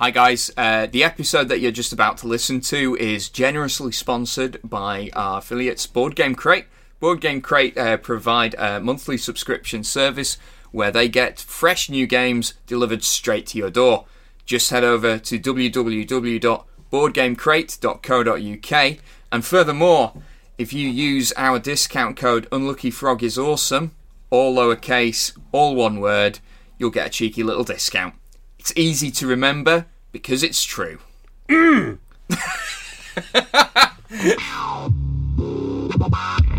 Hi, guys. Uh, the episode that you're just about to listen to is generously sponsored by our affiliates, Board Game Crate. Board Game Crate uh, provide a monthly subscription service where they get fresh new games delivered straight to your door. Just head over to www.boardgamecrate.co.uk and furthermore, if you use our discount code Unlucky Frog is awesome, all lowercase, all one word, you'll get a cheeky little discount. It's easy to remember because it's true. Mm. Hello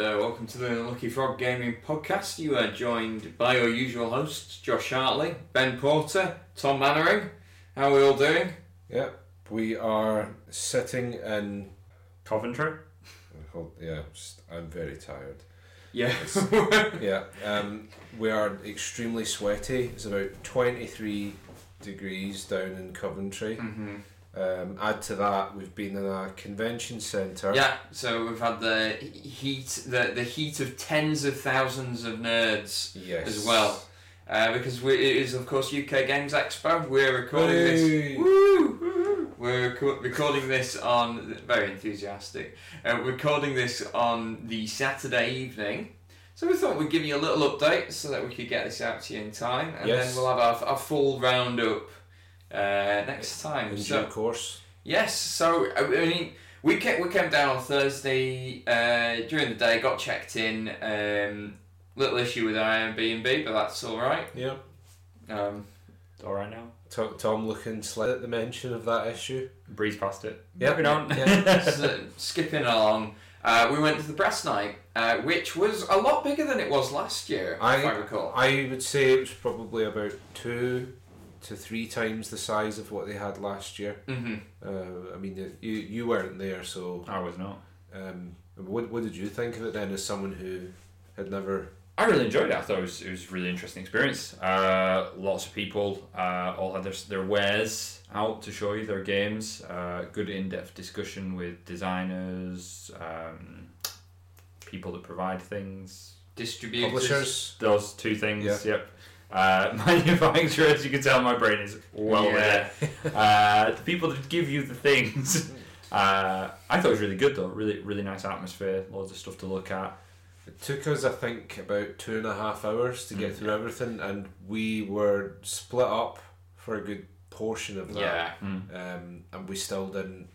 uh, welcome to the Lucky Frog Gaming Podcast. You are joined by your usual hosts, Josh Hartley, Ben Porter, Tom Mannering. How are we all doing? Yeah, we are sitting in. Coventry. hold- Yeah, just- I'm very tired. Yes. Yeah, um, we are extremely sweaty. It's about 23 degrees down in Coventry. hmm Um, add to that, we've been in a convention centre. Yeah, so we've had the heat, the, the heat of tens of thousands of nerds Yes. as well. Uh, because we, it is, of course, UK Games Expo. We're recording this. Woo! Woo! We're reco- recording this on very enthusiastic. Uh, recording this on the Saturday evening. So we thought we'd give you a little update so that we could get this out to you in time, and Yes. then we'll have our, our full roundup uh, next time. In So, due course. Yes, so I mean, we came we came down on Thursday uh, during the day, got checked in. Um, little issue with Airbnb, but that's all right. Yeah. Um, All right now. Tom, Tom looking slight at the mention of that issue. Breeze past it. Yeah, Moving on. yeah. so, skipping along, uh, we went to the press night, uh, which was a lot bigger than it was last year, if I I- recall. I would say it was probably about two to three times the size of what they had last year. hmm Uh, I mean, you you weren't there, so I was not. um, what what did you think of it then, as someone who had never? I really enjoyed it. I thought it was, it was a really interesting experience. Uh, lots of people uh, all had their, their wares out to show you their games. Uh, good in depth discussion with designers, um, people that provide things. Distributors. Publishers. Those two things, Yeah. yep. Uh, as you can tell my brain is well Yeah. there. Uh, the people that give you the things. Uh, I thought it was really good though. Really, really nice atmosphere. Loads of stuff to look at. It took us, I think, about two and a half hours to get Mm. through everything, and we were split up for a good portion of that. Yeah. Mm. Um, and we still didn't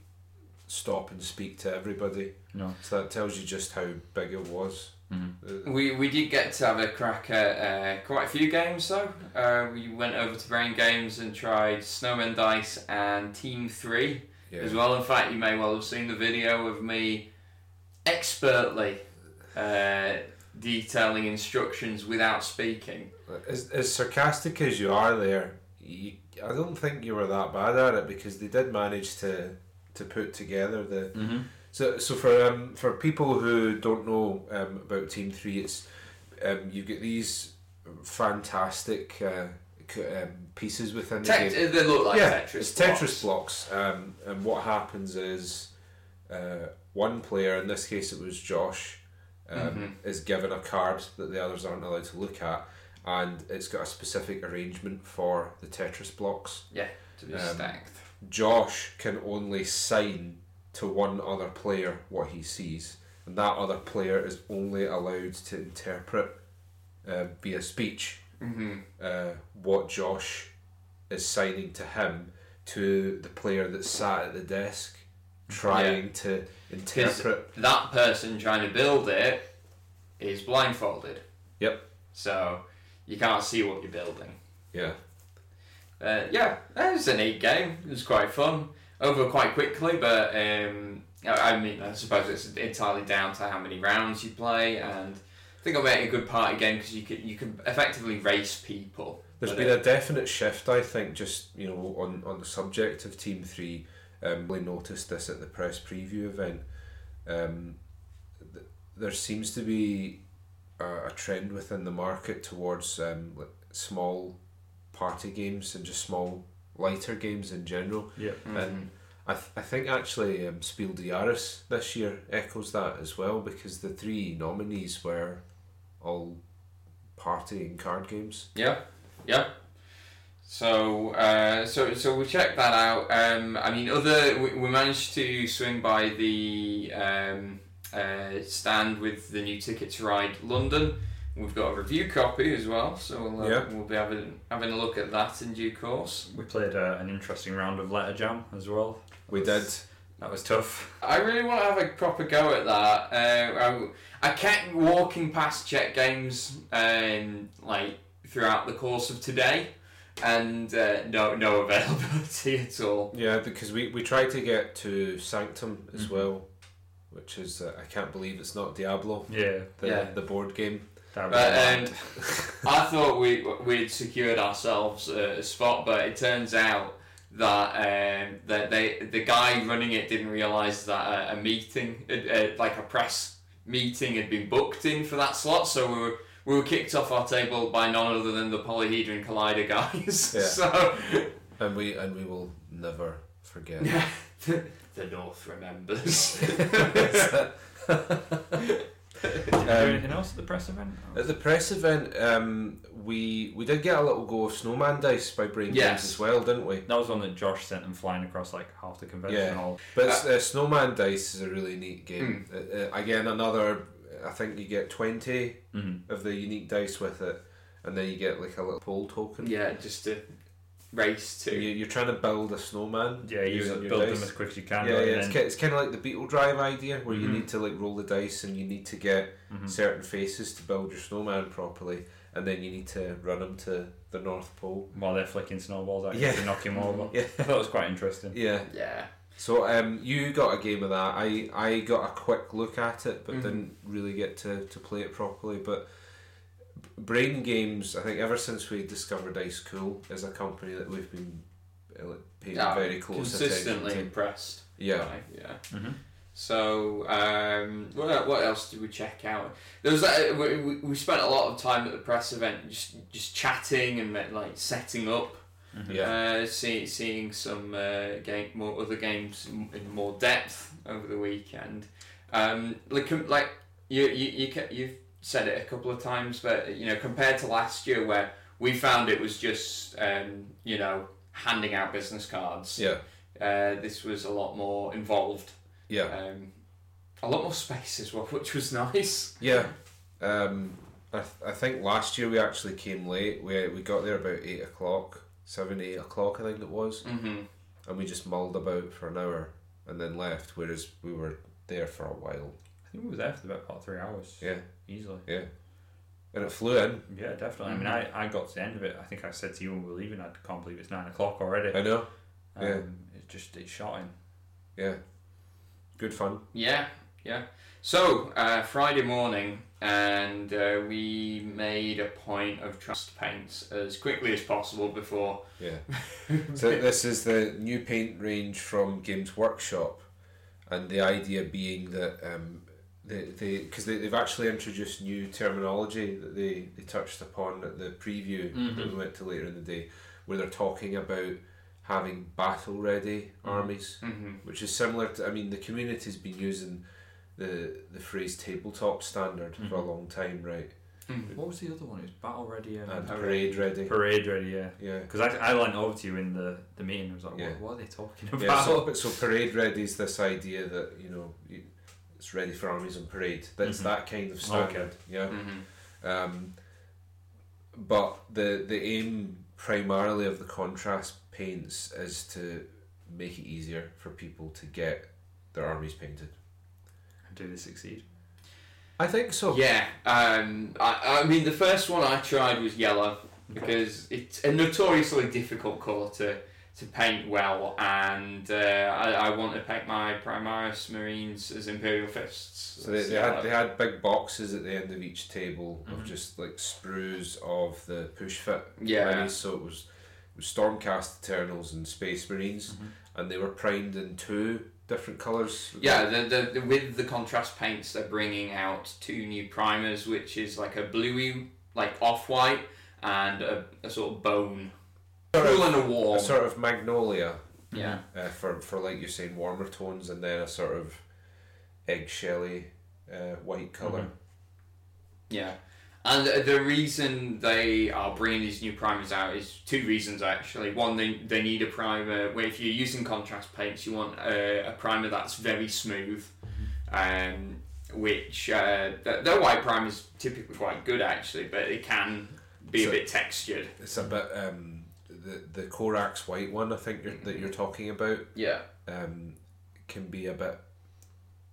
stop and speak to everybody. No. So that tells you just how big it was. Mm. We, we did get to have a crack at uh, quite a few games though. Uh, we went over to Brain Games and tried Snowman Dice and Team 3 yeah. as well. In fact, you may well have seen the video of me expertly uh, detailing instructions without speaking. As, as sarcastic as you are there, you, I don't think you were that bad at it because they did manage to to put together the. Mm-hmm. So so for um for people who don't know um, about Team Three, it's um, you get these fantastic uh, c- um, pieces within the Tet- game. they look like yeah, Tetris. it's Tetris blocks. blocks. Um, and what happens is uh, one player, in this case it was Josh, um, Mhm. is given a card that the others aren't allowed to look at, and it's got a specific arrangement for the Tetris blocks. Yeah, to be um, stacked. Josh can only sign to one other player what he sees, and that other player is only allowed to interpret uh, via speech hmm uh, what Josh is signing to him to the player that sat at the desk trying to interpret. That person trying to build it is blindfolded. Yep. So you can't see what you're building. Yeah. Uh, yeah, it was a neat game. It was quite fun. Over quite quickly, but um, I mean, I suppose it's entirely down to how many rounds you play, and I think I'll make a good party game because you could you can effectively race people. There's been it. a definite shift, I think, just you know, on, on the subject of Team Three. Um, we noticed this at the press preview event. Um, th- there seems to be a, a trend within the market towards um, small party games and just small lighter games in general. Yeah. And I, th- I think actually um, Spiel des Jahres this year echoes that as well because the three nominees were all party and card games. Yeah, yeah. So, uh, so, so we checked that out. Um, I mean, other we, we managed to swing by the um, uh, stand with the new Ticket to Ride London. We've got a review copy as well, so we'll, uh, Yeah. we'll be having having a look at that in due course. We played uh, an interesting round of letter jam as well. We did. That was tough. I really want to have a proper go at that. Uh, I, I kept walking past Czech games um, like throughout the course of today, and uh, no no availability at all. Yeah, because we, we tried to get to Sanctum as Mhm. well, which is uh, I can't believe it's not Diablo, Yeah. the Yeah. the board game. That But um, I thought we we'd secured ourselves a, a spot, but it turns out that um, that they the guy running it didn't realise that a, a meeting, uh, like a press meeting, had been booked in for that slot. So we were we were kicked off our table by none other than the Polyhedron Collider guys. Yeah. so And we and we will never forget. the North remembers. Did you do Um, anything else at the press event? At the press event, um, we we did get a little go of Snowman Dice by Brain Yes. Games as well, didn't we? That was one that Josh sent them flying across like half the convention Yeah. hall. But uh, Snowman Dice is a really neat game. Hmm. Uh, uh, again, another. I think you get twenty Mm-hmm. of the unique dice with it, and then you get like a little pole token. yeah, just to race to. You, you're trying to build a snowman. Yeah, you using your build them as quick as you can. Yeah, right, yeah. It's, then- ki- it's kind of like the Beetle Drive idea, where you Mhm. need to like roll the dice and you need to get Mhm. certain faces to build your snowman properly, and then you need to run them to the North Pole. While they're flicking snowballs at you Yeah. to knock him over. Yeah. I thought it was quite interesting. Yeah. Yeah. So um, you got a game of that. I, I got a quick look at it, but Mhm. didn't really get to, to play it properly. But B- Brain Games, I think, ever since we discovered Ice Cool, is a company that we've been uh, like, paying Yeah, very close consistently attention impressed. Yeah. by, yeah. Mm-hmm. So, um, what, what else did we check out? There was that, we, we- we spent a lot of time at the press event just just chatting and like setting up, Yeah. uh, see, seeing some uh, game more other games in in more depth over the weekend. Um, like like you you you ca- you've said it a couple of times, but you know compared to last year where we found it was just um, you know handing out business cards. Yeah. Uh, this was a lot more involved Yeah. um, a lot more space as well, which was nice. Yeah. Um, I, th- I think last year we actually came late. We, we got there about 8 o'clock, 7, 8 o'clock, I think it was. Mm-hmm. And we just mulled about for an hour and then left, whereas we were there for a while. I think we were there for about, about three hours. Yeah. Easily. Yeah. And it flew in. Yeah, definitely. I mean, I, I got to the end of it. I think I said to you when we were leaving, I can't believe it's nine o'clock already. I know. Um, yeah. It's just, it's shot in. Yeah. Good fun. Yeah, yeah. So uh, Friday morning, and uh, we made a point of Contrast paints as quickly as possible before. Yeah. So this is the new paint range from Games Workshop, and the idea being that um, they they because they, they've actually introduced new terminology that they, they touched upon at the preview that we went to later in the day, where they're talking about having battle ready armies, hmm which is similar to I mean the community's been using the the phrase tabletop standard for a long time, right? What was the other one? It was Battle Ready um, And Parade. parade ready. Parade Ready, yeah. Yeah. Because I, I leaned over to you in the, the meeting. I was like, Yeah. what, what are they talking about? Yeah, so, but so parade ready is this idea that you know you, it's ready for armies on parade. That's Mhm. that kind of standard. Okay. Yeah. hmm Um, but the the aim primarily of the contrast paints is to make it easier for people to get their armies painted. And do they succeed? I think so. Yeah. Um, I, I mean, the first one I tried was yellow because it's a notoriously difficult colour to, to paint well, and uh, I, I want to paint my Primaris Marines as Imperial Fists. So they, they had they had big boxes at the end of each table of Mhm. just like sprues of the push fit Yeah. minis. So it was, it was Stormcast Eternals and Space Marines, Mhm. and they were primed in two different colours. Yeah, the, the, the, with the contrast paints, they're bringing out two new primers, which is like a bluey, like off white, and a, a sort of bone, Sort cool of- a warm. A sort of magnolia yeah, uh, for for like you're saying warmer tones, and then a sort of eggshelly uh, white color. Mhm. yeah. And the- the reason they are bringing these new primers out is two reasons actually. One, they, they need a primer where if you're using contrast paints, you want a, a primer that's very smooth, um, which uh, the, the white primer is typically quite good actually, but it can be So- a bit textured. It's a bit um, the the Corax white one. I think you're, that you're talking about Yeah, um, can be a bit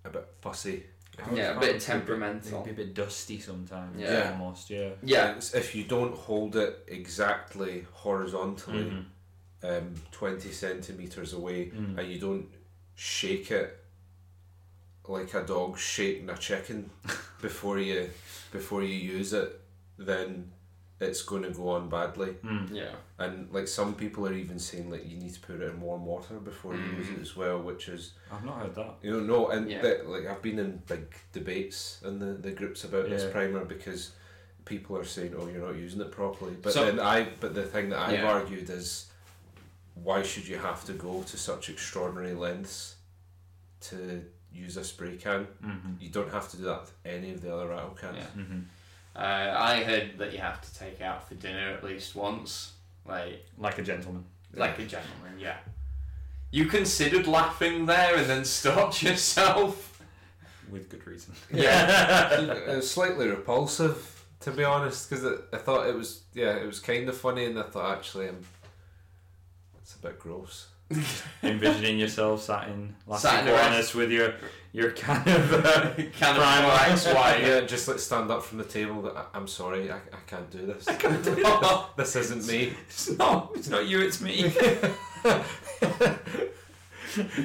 a bit fussy. yeah, a bit temperamental. Maybe a bit dusty sometimes. Yeah. almost. Yeah. Yeah, It's if you don't hold it exactly horizontally, Mhm. um, twenty centimeters away, Mm. and you don't shake it like a dog shaking a chicken before you before you use it, then it's going to go on badly. Mm. yeah. And like some people are even saying like you need to put it in warm water before you use it as well, which is I've not heard that. you know no and Yeah. that, like I've been in big debates in the, the groups about this primer because people are saying oh you're not using it properly, but So- then I but the thing that I've Yeah. argued is why should you have to go to such extraordinary lengths to use a spray can? Mm-hmm. You don't have to do that with any of the other rattle cans. Yeah. Mm-hmm. Uh, I heard that you have to take out for dinner at least once, like Like a gentleman. like a gentleman. Yeah. You considered laughing there and then stopped yourself. With good reason. Yeah. it was slightly repulsive to be honest because I thought it was yeah it was kind of funny and I thought actually um, it's a bit gross Envisioning yourself sat in Sat in Lactic with your your kind of uh, kind of Primer. X Y. yeah just like stand up from the table that I- I'm sorry I, I can't do this this isn't me It's not. It's not you. It's me.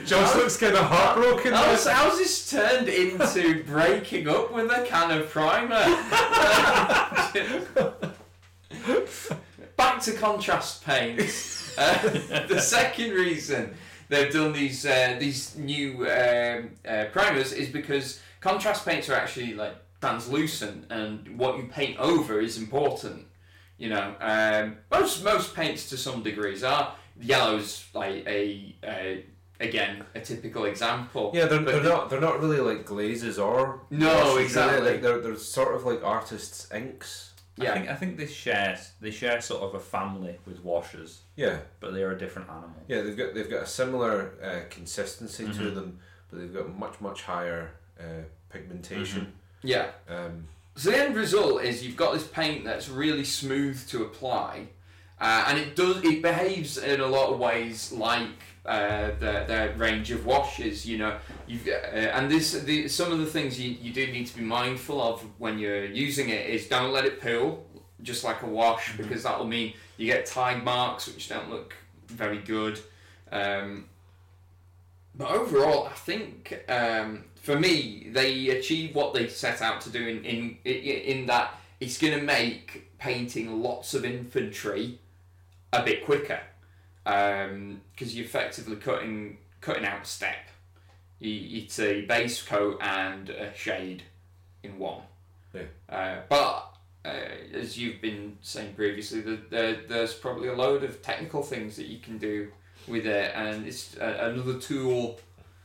Josh looks kind of heartbroken How's, how's this turned into breaking up with a can of primer? Back to contrast paints. Uh, the second reason they've done these uh, these new um, uh, primers is because contrast paints are actually like translucent, and what you paint over is important. You know, um, most most paints to some degrees are. Yellow's like a, a again a typical example. yeah they're, they're not they're not really like glazes or No, really. exactly. Like, they're, they're sort of like artists inks Yeah. I think I think they share they share sort of a family with washers, yeah but they are a different animal. Yeah, they've got they've got a similar uh, consistency to Mhm. them, but they've got much much higher uh, pigmentation. Yeah. Um, So the end result is you've got this paint that's really smooth to apply, uh, and it does it behaves in a lot of ways like uh, the the range of washes. You know, you've uh, and this the some of the things you, you do need to be mindful of when you're using it is don't let it peel just like a wash because that will mean you get tide marks which don't look very good. Um, but overall, I think um, for me, they achieve what they set out to do in in, in that it's going to make painting lots of infantry a bit quicker because you're effectively cutting cutting out a step. You, it's a base coat and a shade in one. Yeah. Uh, but uh, as you've been saying previously, the, the, there's probably a load of technical things that you can do with it, and it's a, another tool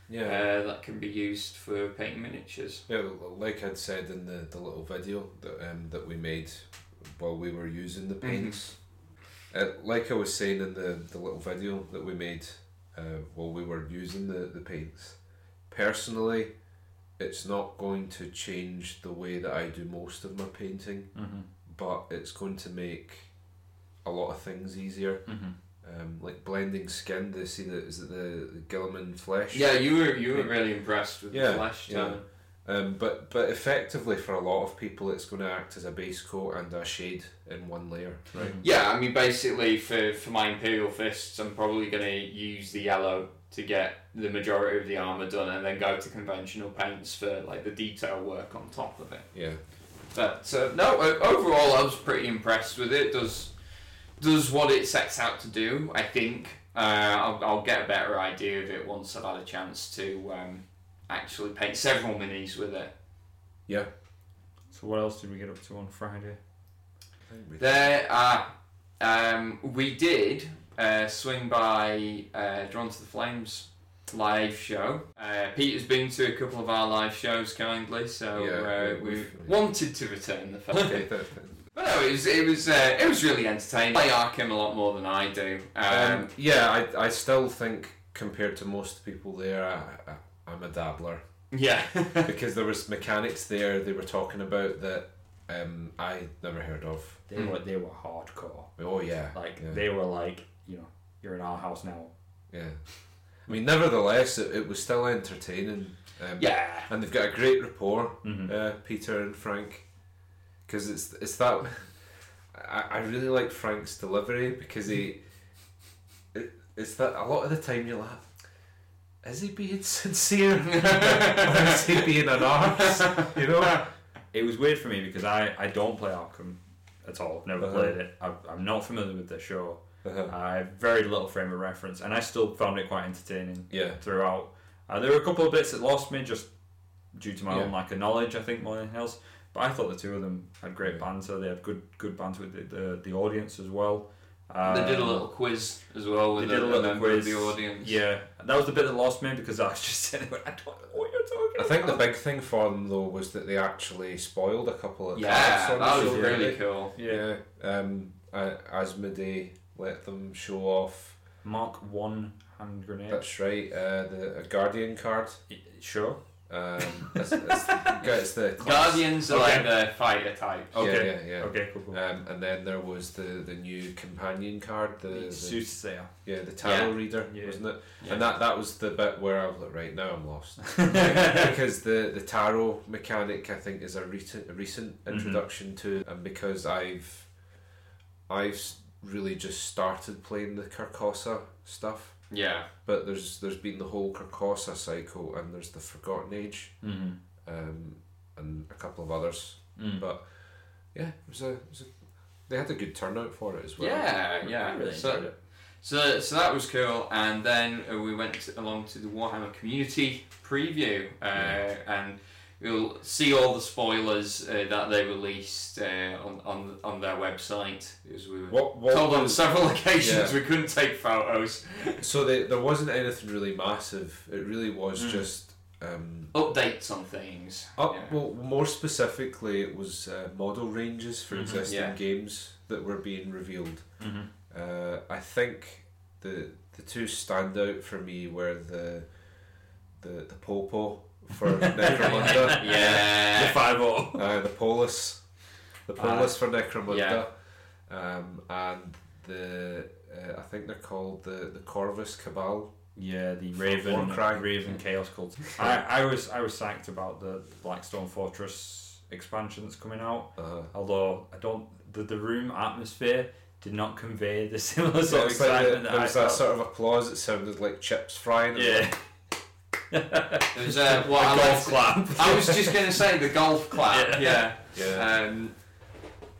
yeah, uh, that can be used for painting miniatures. yeah. Like I'd said in the, the little video that um, that we made while we were using the paints. Uh, like I was saying in the, the little video that we made uh, while we were using the, the paints, personally, it's not going to change the way that I do most of my painting. Mm-hmm. but it's going to make a lot of things easier. Mm-hmm. Um, like blending skin. They see that is it the, the Guilliman flesh. Yeah, you were you were really impressed with Yeah, the flesh yeah. tone. Um, but but effectively for a lot of people, it's going to act as a base coat and a shade in one layer, right? Yeah, I mean basically for, for my Imperial Fists, I'm probably going to use the yellow to get the majority of the armor done, and then go to conventional paints for like the detail work on top of it. Yeah. But uh, no, uh, overall, I was pretty impressed with it. Does does what it sets out to do. I think uh, I'll, I'll get a better idea of it once I've had a chance to um, actually paint several minis with it. Yeah. So what else did we get up to on Friday? we There are. Um, we did uh, swing by uh, Drawn to the Flames live show. Uh, Peter's been to a couple of our live shows kindly, so Yeah, uh, we- we wanted to return the favour. Okay, th- th- but no, it was it was uh, it was really entertaining. I like Arkham a lot more than I do. Um, Um, yeah, I, I still think compared to most people there, I, I, I'm a dabbler yeah. because there was mechanics there they were talking about that um, I never heard of. They were they were hardcore. Oh yeah, Like yeah, they were like, you know, you're in our house now. yeah. I mean, nevertheless, it, it was still entertaining. Um, yeah. and they've got a great rapport, Mhm. uh, Peter and Frank, because it's it's that. I, I really like Frank's delivery because he. It, it's that a lot of the time you're like, is he being sincere or is he being an arse? You know. It was weird for me because I, I don't play Arkham at all. I've never Uh-huh. played it. I, I'm not familiar with the show. Uh-huh. I have very little frame of reference, and I still found it quite entertaining Yeah. throughout. Uh, there were a couple of bits that lost me just due to my Yeah. own lack of knowledge, I think, more than anything else. But I thought the two of them had great Yeah. banter. They had good good banter with the, the, the audience as well. They did a Um, little quiz as well with they did a a, little member of quiz. the audience. Yeah, that was the bit that lost me because I was just sitting there, I don't know what you're talking I about. think the big thing for them though was that they actually spoiled a couple of Yeah, cards on that was show, really didn't cool. they? Yeah. Um. Uh, Asmodee let them show off. Mark one hand grenade. That's right. Uh, the a Guardian card. Y- Sure. Um, it's, it's, it's the Guardians are Okay. like the fighter type. Okay. Yeah, yeah, yeah. Okay, cool, cool. Um, and then there was the, the new companion card, the, the Soothsayer. yeah the tarot Yeah. reader, Yeah. wasn't it? Yeah. And that that was the bit where I was like, right now I'm lost because the the tarot mechanic I think is a recent a recent Mhm. introduction to, and because I've I've really just started playing the Carcosa stuff, Yeah. but there's there's been the whole Carcosa cycle, and there's the Forgotten Age, Mm-hmm. um, and a couple of others. Mm. But yeah, it was a, it was a they had a good turnout for it as well. Yeah, yeah. I really so, enjoyed it. So, so that was cool, and then we went along to the Warhammer Community preview, uh, Yeah. and you'll see all the spoilers uh, that they released uh, on, on on their website. As we were What what told on several occasions, Yeah. we couldn't take photos. so they, there wasn't anything really massive. It really was Mm. just um, Updates on things. up, yeah. well more specifically it was uh, model ranges for Mhm. existing Yeah. games that were being revealed. Mm-hmm. Uh, I think the the two standout for me were the the the Popo for Necromunda. yeah. The five oh. Uh, the Polus, the Ah. Polus for Necromunda, um, and the uh, I think they're called the the Corvus Cabal. Yeah, the Raven, Warcry. Raven Chaos Cult. I, I was I was psyched about the Blackstone Fortress expansion that's coming out. Uh, Although I don't, the, the room atmosphere did not convey the similar so sort of it's like the, excitement there that I was that felt. sort of applause. It sounded like chips frying. yeah, It was uh, what a I golf clap. I was just going to say the golf clap. Yeah. Yeah. yeah. Um,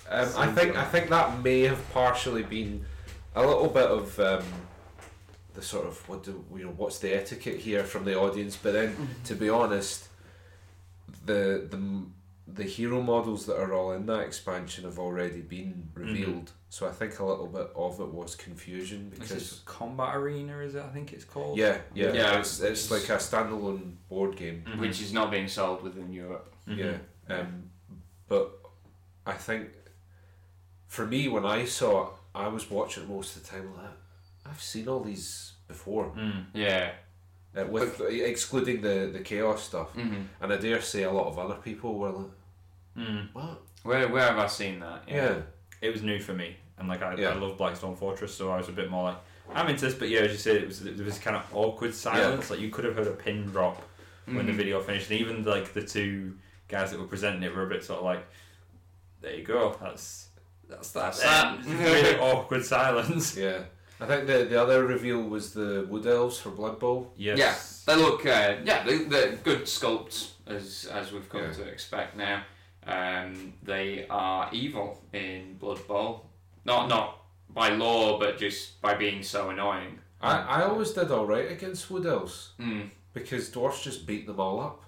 Um, I think I think that may have partially been a little bit of um, the sort of what do you know what's the etiquette here from the audience, but then to be honest, the the the hero models that are all in that expansion have already been revealed. So I think a little bit of it was confusion Is because this Combat Arena? Is it? I think it's called. yeah yeah, Yeah. it's it's like a standalone board game. Mhm. which is not being sold within Europe. Mhm. Yeah. Um, but I think for me, when I saw it, I was watching it most of the time like, I've seen all these before, Mm. Yeah. Uh, with excluding the, the chaos stuff. hmm And I dare say a lot of other people were like, Mm. what? Where where have I seen that? Yeah. It was new for me, and like I, Yeah. I love Blackstone Fortress, so I was a bit more like, I'm into this. But yeah, as you said, it was there was kind of awkward silence. Like you could have heard a pin drop when the Mhm. video finished, and even like the two guys that were presenting it were a bit sort of like, there you go, that's that's that. That's that. really awkward silence. Yeah. I think the, the other reveal was the Wood Elves for Blood Bowl. Yes. Yeah, they look uh, yeah they, they're good sculpts as as we've come Yeah. to expect now. Um, they are evil in Blood Bowl, not not by law, but just by being so annoying. I, I always did alright against Wood Elves Mm. because dwarfs just beat them all up.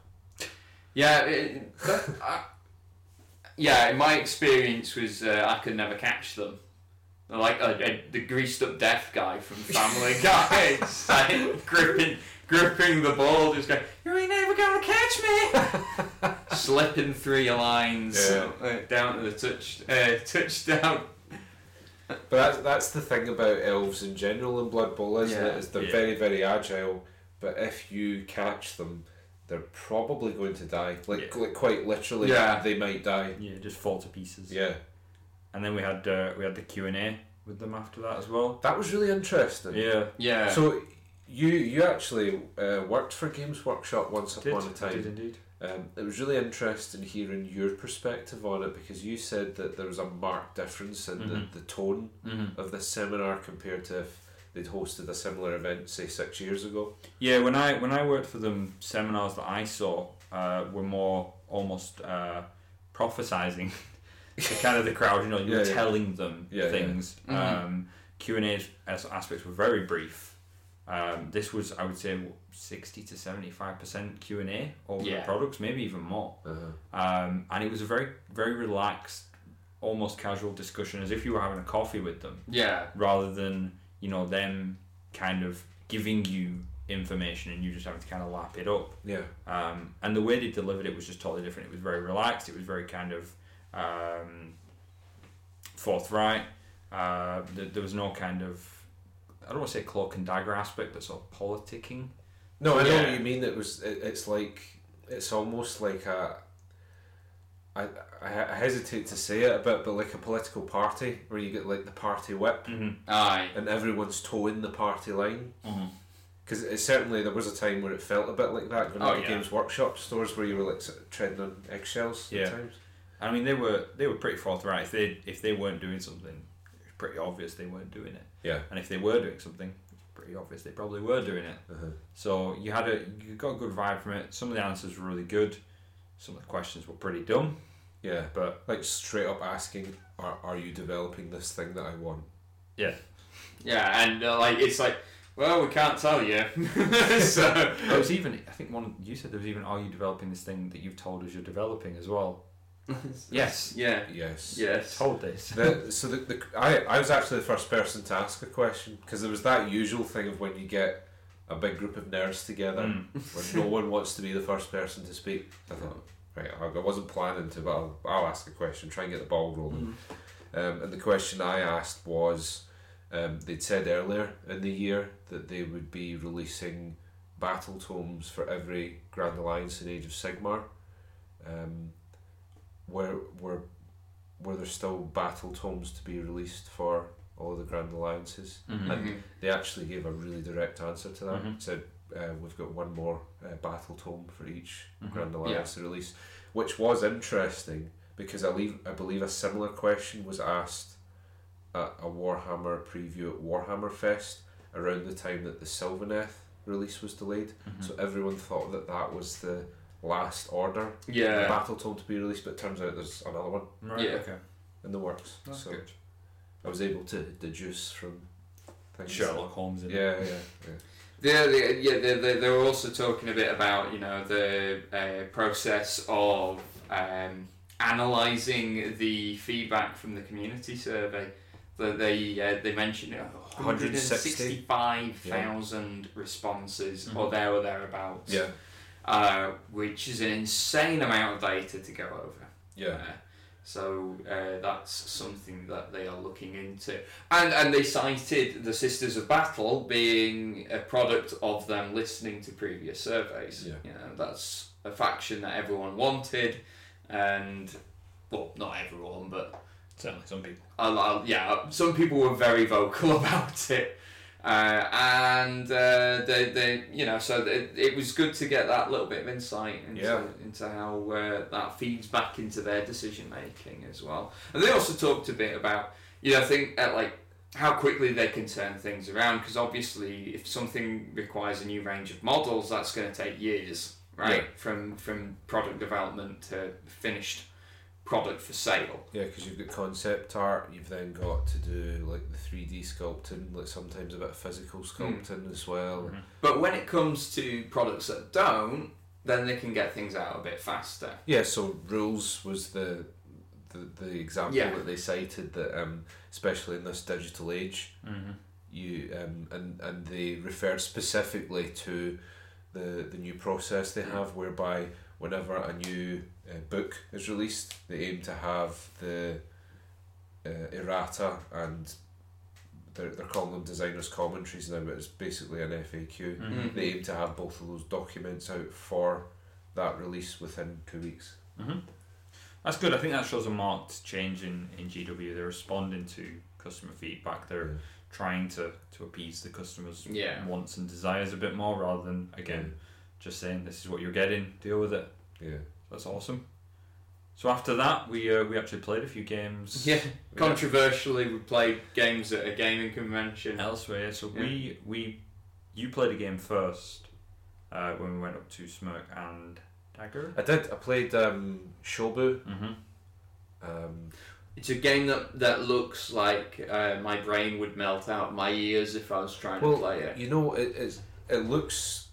Yeah, it, that, I, yeah, my experience was uh, I could never catch them. They're Like uh, uh, the greased up deaf guy from Family Guy, like gripping, gripping the ball, just going, "You ain't never gonna catch me!" Slipping through your lines Yeah. down to the touch, uh, touchdown. But that's, that's the thing about elves in general in Blood Bowl, isn't Yeah. it? Is they're Yeah. very, very agile, but if you catch them, they're probably going to die. Like, Yeah. like quite literally, Yeah. they might die. Yeah, just fall to pieces. Yeah. And then we had uh, we had the Q and A with them after that as well. That was really interesting. Yeah. Yeah. So, you you actually uh, worked for Games Workshop once Did, upon a time. did indeed. Um, it was really interesting hearing your perspective on it because you said that there was a marked difference in Mhm. the, the tone Mm-hmm. of this seminar compared to if they'd hosted a similar event, say, six years ago. Yeah, when I when I worked for them, seminars that I saw uh, were more almost uh, prophesizing to kind of the crowd. You know, you Yeah, were yeah. telling them Yeah, yeah. things. Mhm. Um, Q and A aspects were very brief. Um, this was, I would say, sixty to seventy five percent Q and A over Yeah. the products, maybe even more. Uh-huh. Um, and it was a very very relaxed, almost casual discussion, as if you were having a coffee with them yeah. rather than you know them kind of giving you information and you just having to kind of lap it up. Yeah. Um, and the way they delivered it was just totally different. It was very relaxed. It was very kind of um, forthright. Uh, there, there was no kind of I don't want to say cloak and dagger aspect, but sort of politicking. No, I know Yeah. what you mean. It was. It, it's like. It's almost like a. I, I I hesitate to say it a bit, but like a political party where you get like the party whip Mm-hmm. Aye. and everyone's toeing the party line. Mm-hmm. Because it certainly there was a time where it felt a bit like that going Oh, into yeah. Games Workshop stores where you were like treading on eggshells Yeah. at times. I mean, they were they were pretty forthright. If they if they weren't doing something, it was pretty obvious they weren't doing it. Yeah. And if they were doing something, it's pretty obvious they probably were doing it. Uh-huh. So you had a you got a good vibe from it. Some of the answers were really good. Some of the questions were pretty dumb, Yeah. but Like straight up asking, are, are you developing this thing that I want? Yeah. Yeah, and uh, like it's like, well, we can't tell you. so there was even I think one you said there was even are you developing this thing that you've told us you're developing as well? Yes. Yeah. Yes. Yes. Hold this. The, so the, the I, I was actually the first person to ask a question because there was that usual thing of when you get a big group of nerds together Mm. where no one wants to be the first person to speak. I thought, right, I I wasn't planning to, but I'll, I'll ask a question, try and get the ball rolling. Um, and the question I asked was, um, they'd said earlier in the year that they would be releasing battle tomes for every Grand Alliance in Age of Sigmar. Um, were were were there still battle tomes to be released for all of the Grand Alliances? Mhm. And Mhm. they actually gave a really direct answer to that. Mhm. Said uh, we've got one more uh, battle tome for each Mhm. Grand Alliance to release, which was interesting because I believe I believe a similar question was asked at a Warhammer preview at Warhammer Fest around the time that the Sylvaneth release was delayed. Mhm. So everyone thought that that was the last order the Yeah. battle tome to be released, but it turns out there's another one Right. Yeah. Okay. in the works. That's so good. I was able to deduce from things. Sherlock Holmes. In Yeah, yeah, yeah. Yeah, they, yeah, they, they, they were also talking a bit about you know the uh, process of um, analysing the feedback from the community survey. That they uh, they mentioned uh, 160. 165,000 responses or Mhm. there or thereabouts. Yeah, uh, which is an insane amount of data to go over. yeah. Uh, so uh, that's something that they are looking into, and and they cited the Sisters of Battle being a product of them listening to previous surveys. Yeah. You know, that's a faction that everyone wanted, and well, not everyone, but Certainly some people. yeah, some people were very vocal about it. Uh, and uh, they, they, you know, so it, it was good to get that little bit of insight into, Yeah. into how uh, that feeds back into their decision making as well. And they also talked a bit about, you know, I think uh, like how quickly they can turn things around because obviously if something requires a new range of models, that's going to take years, right? Yeah. From from product development to finished product for sale. Yeah, because you've got concept art, you've then got to do like the three D sculpting, like sometimes a bit of physical sculpting as well. Mhm. But when it comes to products that don't, then they can get things out a bit faster. Yeah, so rules was the the, the example Yeah. that they cited that um, especially in this digital age, Mm-hmm. you um, and and they referred specifically to the the new process they have whereby whenever a new uh, book is released, they aim to have the uh, errata and they're, they're calling them designers commentaries now, but it's basically an FAQ. Mm-hmm. They aim to have both of those documents out for that release within two weeks. hmm That's good. I think that shows a marked change in, in GW. They're responding to customer feedback. They're Yeah. trying to, to appease the customers' Yeah. wants and desires a bit more rather than, again, just saying this is what you're getting, deal with it. Yeah. That's awesome. So after that, we uh, we actually played a few games Yeah. Controversially, we played games at a gaming convention. elsewhere. So Yeah. we we you played a game first uh, when we went up to Smirk and Dagger. I did. I played um, Shobu. Mm-hmm. Um, It's a game that that looks like uh, my brain would melt out my ears if I was trying well, to play it. you know, it, it's, it looks.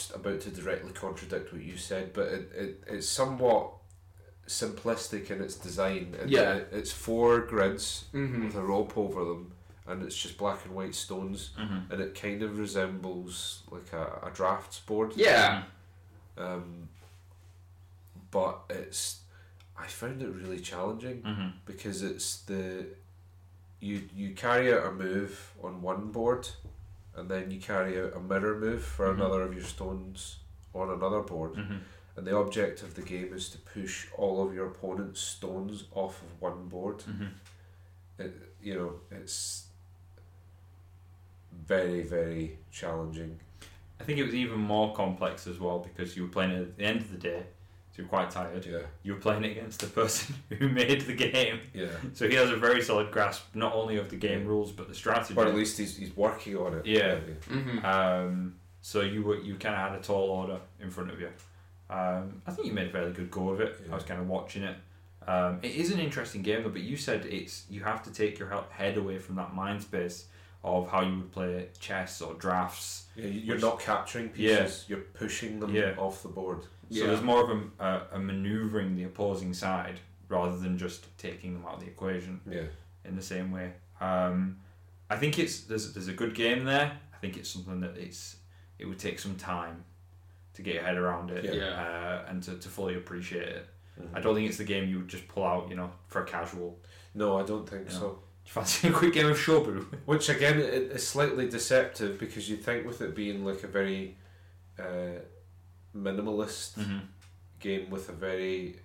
I'm just about to directly contradict what you said, but it, it, it's somewhat simplistic in its design. And Yeah. it- it's four grids Mm-hmm. with a rope over them, and it's just black and white stones, Mm-hmm. and it kind of resembles like a, a drafts board. Yeah. Um, but it's. I found it really challenging. Mm-hmm. because it's the you you carry out a move on one board and then you carry out a mirror move for Mhm. another of your stones on another board Mm-hmm. and the object of the game is to push all of your opponent's stones off of one board Mm-hmm. it, you know it's very very challenging I think it was even more complex as well because you were playing at the end of the day, you're quite tired. yeah You're playing against the person who made the game, yeah so he has a very solid grasp not only of the game rules but the strategy. or at least he's, he's working on it Yeah. Mm-hmm. Um, so you were you kind of had a tall order in front of you. Um, I think you made a fairly good go of it. Yeah. I was kind of watching it. Um, it is an interesting game though, but you said it's you have to take your head away from that mind space of how you would play chess or drafts. yeah you- you're Which- not capturing pieces. Yeah. pieces you're pushing them Yeah. off the board So there's more of a, a, a maneuvering the opposing side rather than just taking them out of the equation yeah in the same way. Um, I think it's there's there's a good game there. I think it's something that it's it would take some time to get your head around it Yeah. uh, and to, to fully appreciate it. Mhm. I don't think it's the game you would just pull out, you know, for a casual. no I don't think Yeah. so Do you fancy a quick game of Shobu? Which again is slightly deceptive because you think with it being like a very uh, minimalist Mm-hmm. game with a very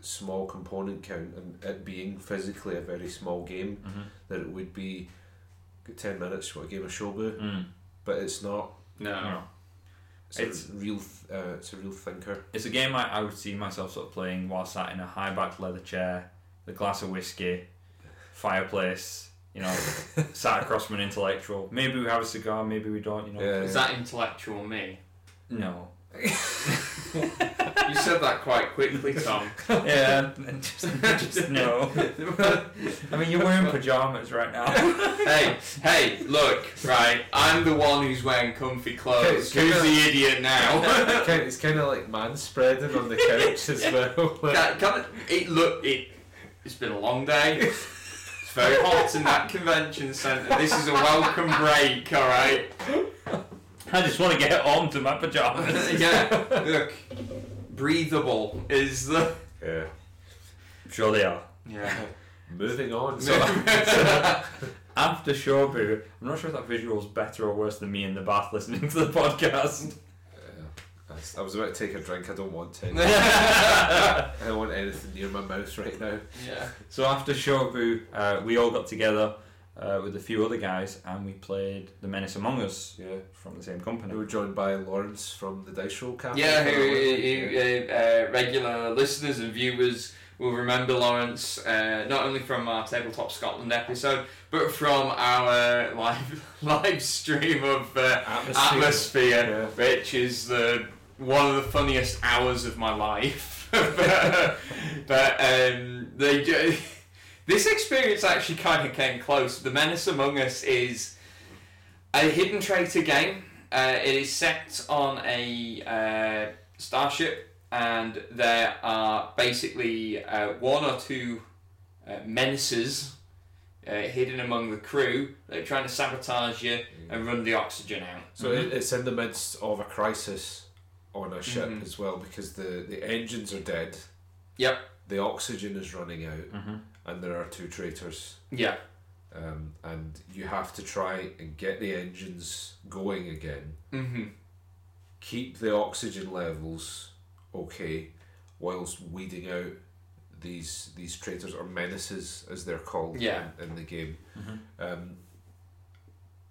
small component count and it being physically a very small game Mm-hmm. that it would be ten minutes for a game of Shobu, Mm. but it's not. No. No. It's, It's- a real. Uh, it's a real thinker. It's a game I, I would see myself sort of playing while sat in a high backed leather chair, the glass of whiskey, fireplace, you know, sat across from an intellectual. Maybe we have a cigar, maybe we don't, you know. Yeah. Is that intellectual me? No. You said that quite quickly, Tom. yeah, just, just no. I mean, you're wearing pajamas right now. hey, hey, look, right, I'm the one who's wearing comfy clothes. Who's the idiot now? It's kind- of like man spreading on the couch as well. Can, can it, look, it, it's been a long day. It's very hot in that convention centre. This is a welcome break, alright? I just want to get home to my pajamas. yeah, look, breathable is the. yeah. Sure they are. Yeah. Moving on. So, After Shobu, I'm not sure if that visual is better or worse than me in the bath listening to the podcast. I was about to take a drink. I don't want to. I don't want anything near my mouth right now. yeah. So after Shobu, uh, we all got together uh, with a few other guys and we played The Menace Among Us Yeah. from the same company. We were joined by Lawrence from the Dice Roll Cafe. Yeah, who, Yeah. who, uh, uh, regular listeners and viewers will remember Lawrence uh, not only from our Tabletop Scotland episode, but from our live live stream of uh, Atmosphere. Atmosphere, which is the one of the funniest hours of my life. but but um, they do, this experience actually kind of came close. The Menace Among Us is a hidden traitor game. Uh, it is set on a uh, starship and there are basically uh, one or two uh, menaces uh, hidden among the crew that are trying to sabotage you and run the oxygen out. So it, it's in the midst of a crisis on a ship Mhm. as well because the, the engines are dead. Yep. The oxygen is running out, Mm-hmm. And there are two traitors. Yeah. Um, and you have to try and get the engines going again. hmm Keep the oxygen levels okay, whilst weeding out these these traitors or menaces as they're called Yeah. in, in the game. Mhm. Um,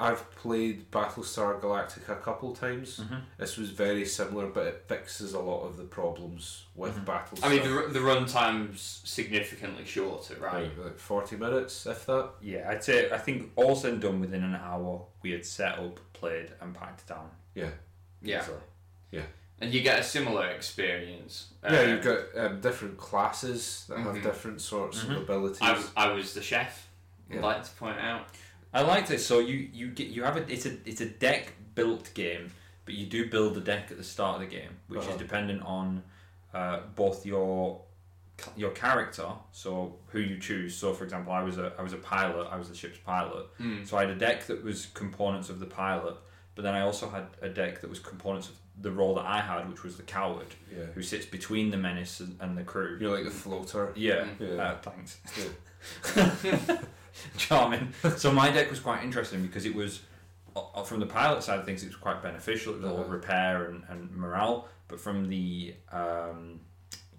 I've played Battlestar Galactica a couple times. Mm-hmm. This was very similar, but it fixes a lot of the problems with Mhm. Battlestar. I mean, the, the run time's significantly shorter, right? like, like forty minutes, if that. Yeah, I'd say I think all said and done within an hour we had set up, played, and packed down. Yeah, Yeah. easily. And you get a similar experience. yeah. Uh, You've got um, different classes that have Mhm. different sorts of abilities. I, I was the chef. I'd like to point out. I liked it. So you you get you have a it's a it's a deck built game, but you do build the deck at the start of the game, which Uh-huh. is dependent on uh, both your your character, so who you choose. So, for example, I was a I was a pilot. I was the ship's pilot. Mm. So I had a deck that was components of the pilot, but then I also had a deck that was components of the role that I had, which was the coward, yeah, who sits between the menace and, and the crew. you're like the floater. Yeah. Yeah. Uh, thanks. Yeah. Charming. So my deck was quite interesting because it was, uh, from the pilot side of things, it was quite beneficial. It was all repair and, and morale. But from the um,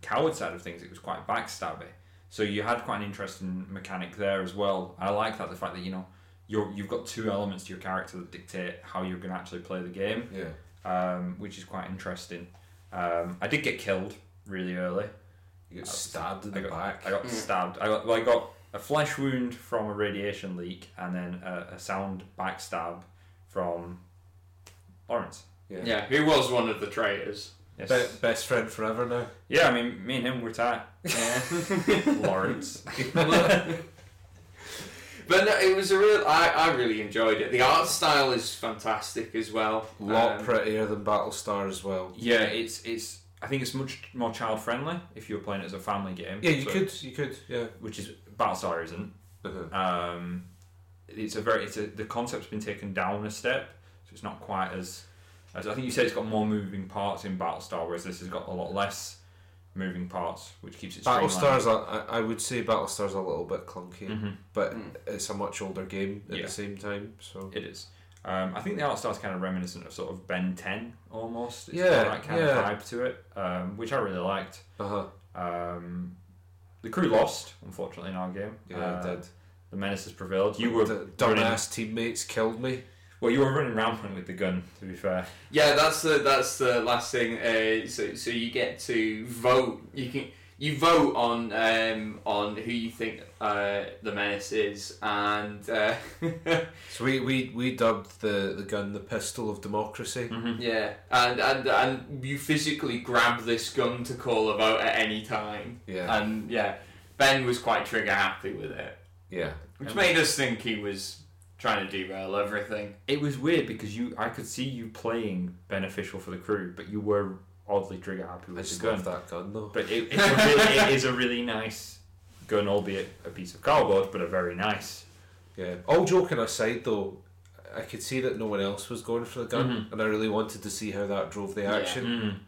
coward side of things, it was quite backstabby. So you had quite an interesting mechanic there as well. I like that the fact that you know you're you've got two elements to your character that dictate how you're going to actually play the game, Yeah, um, which is quite interesting. Um, I did get killed really early. you get stabbed in I the got, back. I got Mm. stabbed. I got, well, I got a flesh wound from a radiation leak, and then a, a sound backstab from Lawrence. yeah. Yeah, who was one of the traitors? Yes. Be- best friend forever now. yeah, I mean, me and him were tight. Yeah. Lawrence. But no, it was a real. I, I really enjoyed it. The art style is fantastic as well. A lot Um, prettier than Battlestar as well. yeah, it's it's. I think it's much more child friendly if you're playing it as a family game. Yeah, you So- could, you could, yeah. which is Battlestar isn't. Uh-huh. Um, it's a very it's a the concept's been taken down a step, so it's not quite as as I think you said it's got more moving parts in Battlestar, whereas this has got a lot less moving parts, which keeps it Battlestar's, a, I I would say Battlestar's a little bit clunky, hmm but Mm. it's a much older game at Yeah. the same time. So It is. Um, I think the art style's kind of reminiscent of sort of Ben Ten almost. It's Yeah, got that kind yeah. of vibe to it, um, which I really liked. uh huh, Um, the crew lost, unfortunately, in our game. yeah, Uh, did. The menaces prevailed. You were the dumbass teammates killed me. well, you were running rampant with the gun. To be fair, Yeah, that's the that's the last thing. Uh, so so you get to vote. You can you vote on um, on who you think uh, the menace is, and uh, So we, we, we dubbed the, the gun the pistol of democracy. mm-hmm. yeah, and and and you physically grab this gun to call a vote at any time, Yeah, and yeah, Ben was quite trigger happy with it, yeah. which made us think he was trying to derail everything. It was weird because you, I could see you playing beneficial for the crew, but you were oddly trigger happy I with just the gun. love that gun though. But it, it's a really, it is a really nice gun, albeit a piece of cardboard, but a very nice. Yeah. All joking aside, though, I could see that no one else was going for the gun, Mhm. and I really wanted to see how that drove the Yeah. action. Mm.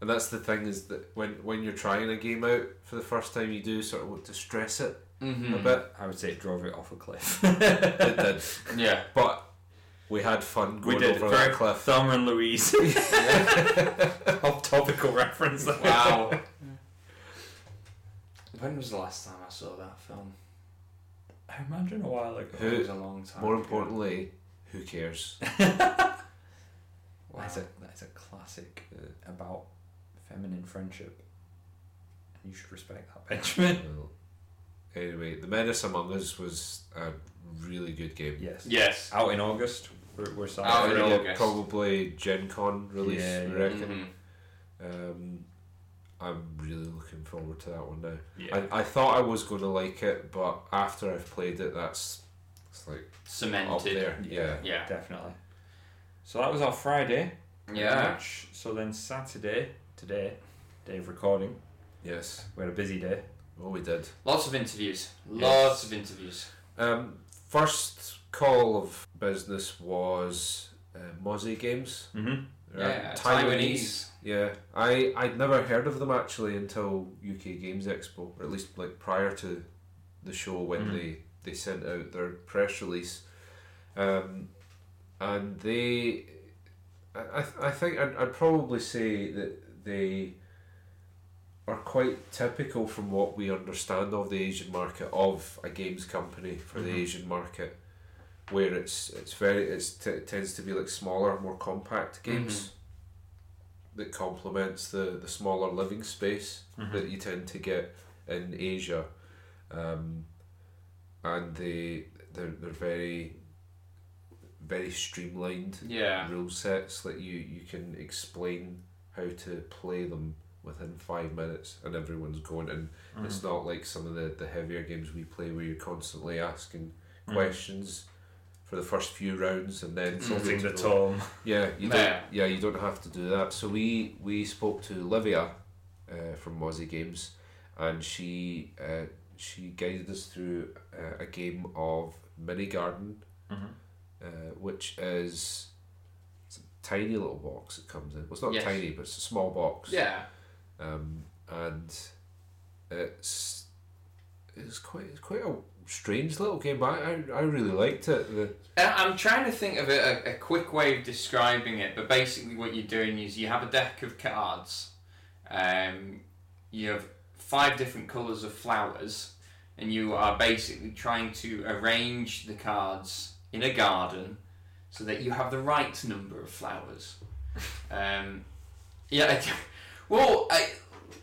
And that's the thing is that when when you're trying a game out for the first time, you do sort of want to stress it Mm-hmm. a bit. I would say it drove it off a cliff. It did, Yeah. but we had fun we did over very that cliff. Thelma and Louise. Off topical reference. There. Wow. when was the last time I saw that film? I imagine a while ago. Who- It was a long time. More ago. importantly, who cares? Wow. That's a that's a classic uh, about feminine friendship, and you should respect that, Benjamin. Well, anyway, The Menace Among Us was a really good game. Yes. Yes. Out in August. We're, we're Out sorry. in Yeah, August. Probably Gen Con release, Yeah, I yeah. reckon. Mhm. Um, I'm really looking forward to that one now. Yeah. I, I thought I was going to like it, but after I've played it, that's it's like Cemented. up there. Yeah. Yeah. Definitely. So that was our Friday Yeah. match. So then Saturday, today, day of recording. Yes. We had a busy day. Oh, we did. Lots of interviews. Lots of interviews. Um, first call of business was uh, Mozzie Games. Mm-hmm. They're Yeah, Taiwanese. Yeah, I I'd never heard of them actually until UK Games Expo, or at least like prior to the show when Mhm. they they sent out their press release, um, and they, I I- I think I'd, I'd probably say that they are quite typical from what we understand of the Asian market of a games company for the Mhm. Asian market, where it's it's very it's t- it tends to be like smaller, more compact games that complements the the smaller living space Mm-hmm. that you tend to get in Asia, um, and they they're they're very very streamlined Yeah. rule sets that you you can explain how to play them within five minutes and everyone's going and Mm-hmm. it's not like some of the, the heavier games we play where you're constantly asking Mhm. questions for the first few rounds and then Tilting something the to go- yeah you Yeah. don't yeah you don't have to do that so we we spoke to Livia uh, from Mozzie Games and she uh, she guided us through uh, a game of Mini Garden Mm-hmm. uh, which is it's a tiny little box it comes in. Well, it's not Yes. tiny, but it's a small box. Yeah. Um, and it's it's quite it's quite a strange little game. But I I, I really liked it. The, I'm trying to think of a, a, a quick way of describing it, but basically what you're doing is you have a deck of cards. Um, you have five different colours of flowers, and you are basically trying to arrange the cards in a garden so that you have the right number of flowers. Um, yeah, well, I,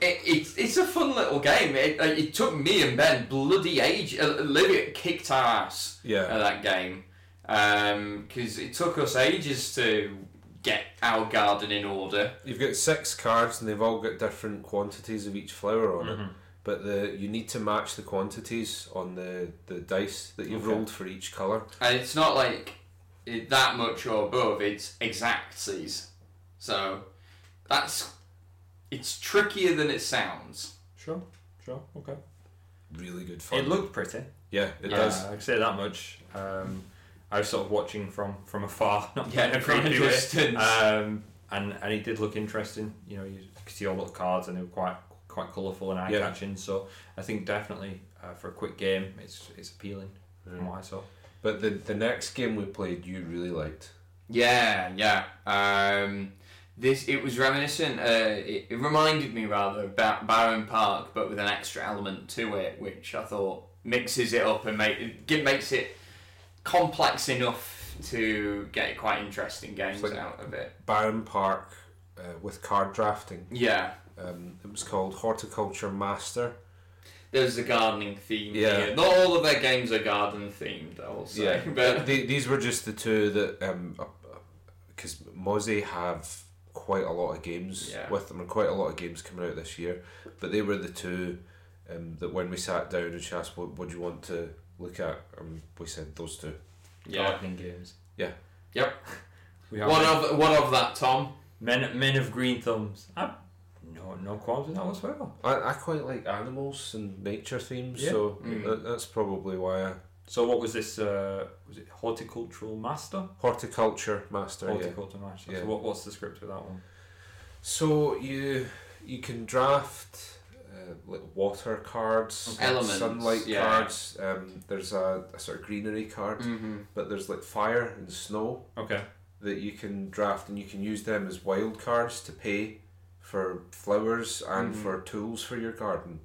it, it's it's a fun little game. It, it took me and Ben bloody age. Uh, Olivia kicked our ass yeah. at that game because it took us ages to get our garden in order. You've got six cards and they've all got different quantities of each flower on Mm-hmm. it. But the you need to match the quantities on the, the dice that you've Okay. rolled for each colour. And it's not like it, that much or above, it's exactsies. So that's it's trickier than it sounds. Sure, sure, okay. Really good fun. It looked pretty. yeah, it Yeah. does. Uh, I can say that much. Um, I was sort of watching from from afar, not Yeah, in a from a distance. Um, and and it did look interesting. You know, you could see all the cards, and they were quite quite colourful and eye Yeah. catching. So I think definitely uh, for a quick game, it's it's appealing from what I saw. But the the next game we played, you really liked. Yeah, yeah. Um, this it was reminiscent. Uh, it, it reminded me rather about Bärenpark, but with an extra element to it, which I thought mixes it up and make it makes it complex enough to get quite interesting games like- out of it. Bärenpark uh, with card drafting. Yeah, Um, it was called Horticulture Master. there's a gardening theme. Yeah. here. not all of their games are garden themed. I will say, Yeah. but the, these were just the two that um because Mozzie have quite a lot of games Yeah. with them and quite a lot of games coming out this year. But they were the two um, that when we sat down and she asked what what do you want to look at, um, we said those two. yeah. Gardening games. Yeah. Yep. We have What of what of that, Tom? men men of green thumbs. I, no no qualms with that whatsoever. I, I quite like animals and nature themes, Yeah. so Mm. that, that's probably why I So what was this? Uh, was it horticultural master? horticulture master. yeah. Horticulture master. Yeah. So what, what's the script for that one? So you you can draft uh, like water cards, Okay. Elements, sunlight yeah. cards. Um, there's a, a sort of greenery card, Mm-hmm. but there's like fire and snow Okay. that you can draft, and you can use them as wild cards to pay for flowers and Mhm. for tools for your garden.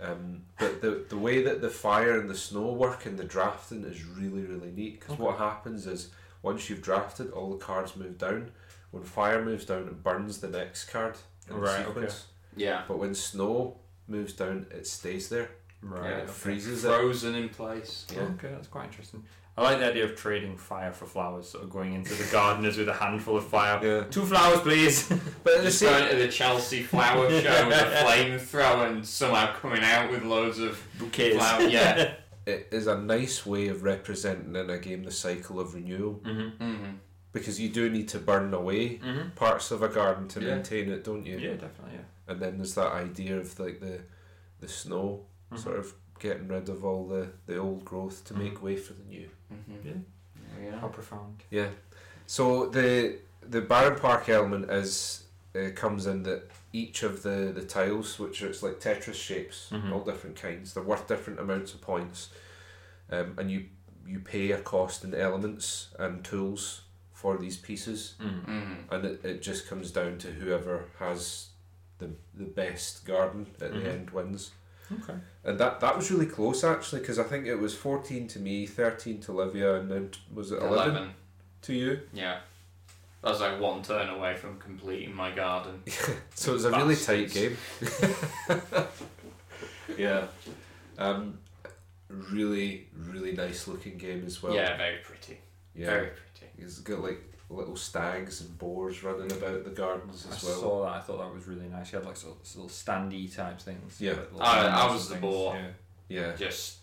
Okay. Um, but the the way that the fire and the snow work in the drafting is really really neat because what happens is once you've drafted, all the cards move down. When fire moves down, it burns the next card in Right, the okay. sequence. Yeah. But when snow moves down, it stays there. Right. Yeah, it okay. freezes it. Frozen in place. Yeah. Okay, that's quite interesting. I like the idea of trading fire for flowers, sort of going into the gardeners with a handful of fire. Yeah. Two flowers, please. But at the Just same going to the Chelsea flower show with a flamethrower and somehow coming out with loads of Bouquets. flower. Yeah. it is a nice way of representing in a game the cycle of renewal mm-hmm. mm-hmm. because you do need to burn away Mm-hmm. parts of a garden to Yeah. maintain it, don't you? Yeah, definitely. Yeah. and then there's that idea of like the the snow Mhm. sort of getting rid of all the the old growth to Mhm. make way for the new. Mm-hmm. Yeah. How profound. Yeah. So the the Bärenpark element is uh, comes in that each of the the tiles, which are it's like Tetris shapes, Mhm. all different kinds, they're worth different amounts of points, um, and you you pay a cost in elements and tools for these pieces, Mm. Mm. and it, it just comes down to whoever has the the best garden at the end wins. Okay. And that that was really close actually, because I think it was fourteen to me, thirteen to Livia, and then was it eleven to you? Yeah. That was like one turn away from completing my garden. So it was a really tight game. yeah. Um, really, really nice looking game as well. yeah, very pretty. Yeah. Very pretty. It's got like little stags and boars running about the gardens I as well. saw that. I thought that was really nice. You had like sort of little standy type things. Yeah. I- I was the things, boar. Yeah. Yeah. Just,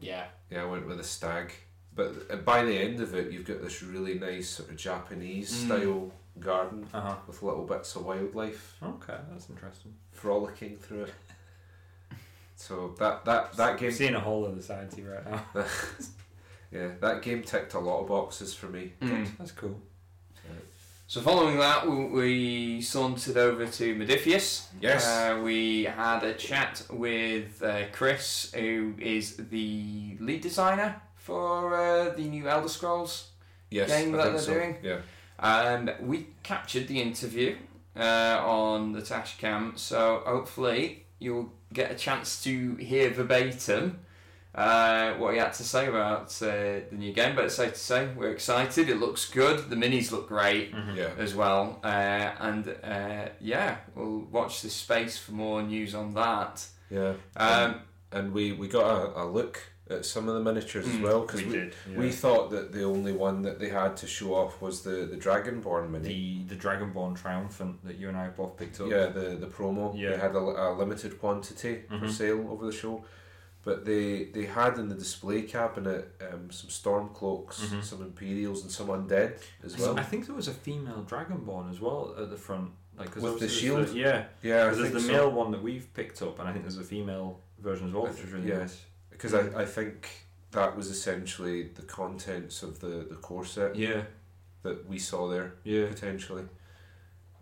yeah. Yeah, I went with a stag. But uh, by the end of it, you've got this really nice sort of Japanese Mm. style garden Uh huh. with little bits of wildlife Okay, that's interesting. frolicking through it. So that that that game I'm seeing a whole other side to you right now. Yeah, that game ticked a lot of boxes for me. Mm. That's cool. So following that, we, we sauntered over to Modiphius. Yes. Uh, we had a chat with uh, Chris, who is the lead designer for uh, the new Elder Scrolls yes, game I that think they're so. doing? Yeah. and we captured the interview uh, on the Tashcam. So hopefully you'll get a chance to hear verbatim uh, what he had to say about uh, the new game. But it's safe to say we're excited. It looks good. The minis look great Mm-hmm. Yeah. as well. Uh, and uh, yeah, we'll watch this space for more news on that. Yeah. Um, and we, we got a, a look at some of the miniatures as Mm, well because we, we, did. Yeah. we thought that the only one that they had to show off was the, the Dragonborn mini. the the Dragonborn Triumphant that you and I both picked up. Yeah, the, the promo. Yeah. They had a, a limited quantity for Mhm. sale over the show. But they, they had in the display cabinet um, some storm cloaks, Mhm. some Imperials, and some undead as well. I think there was a female Dragonborn as well at the front, like 'cause With the obviously there's shield? yeah, yeah, because there's the so. male one that we've picked up, and I think there's a female version as well, I which is really yeah. nice. Because I, I think that was essentially the contents of the, the core set Yeah, that we saw there, yeah, potentially.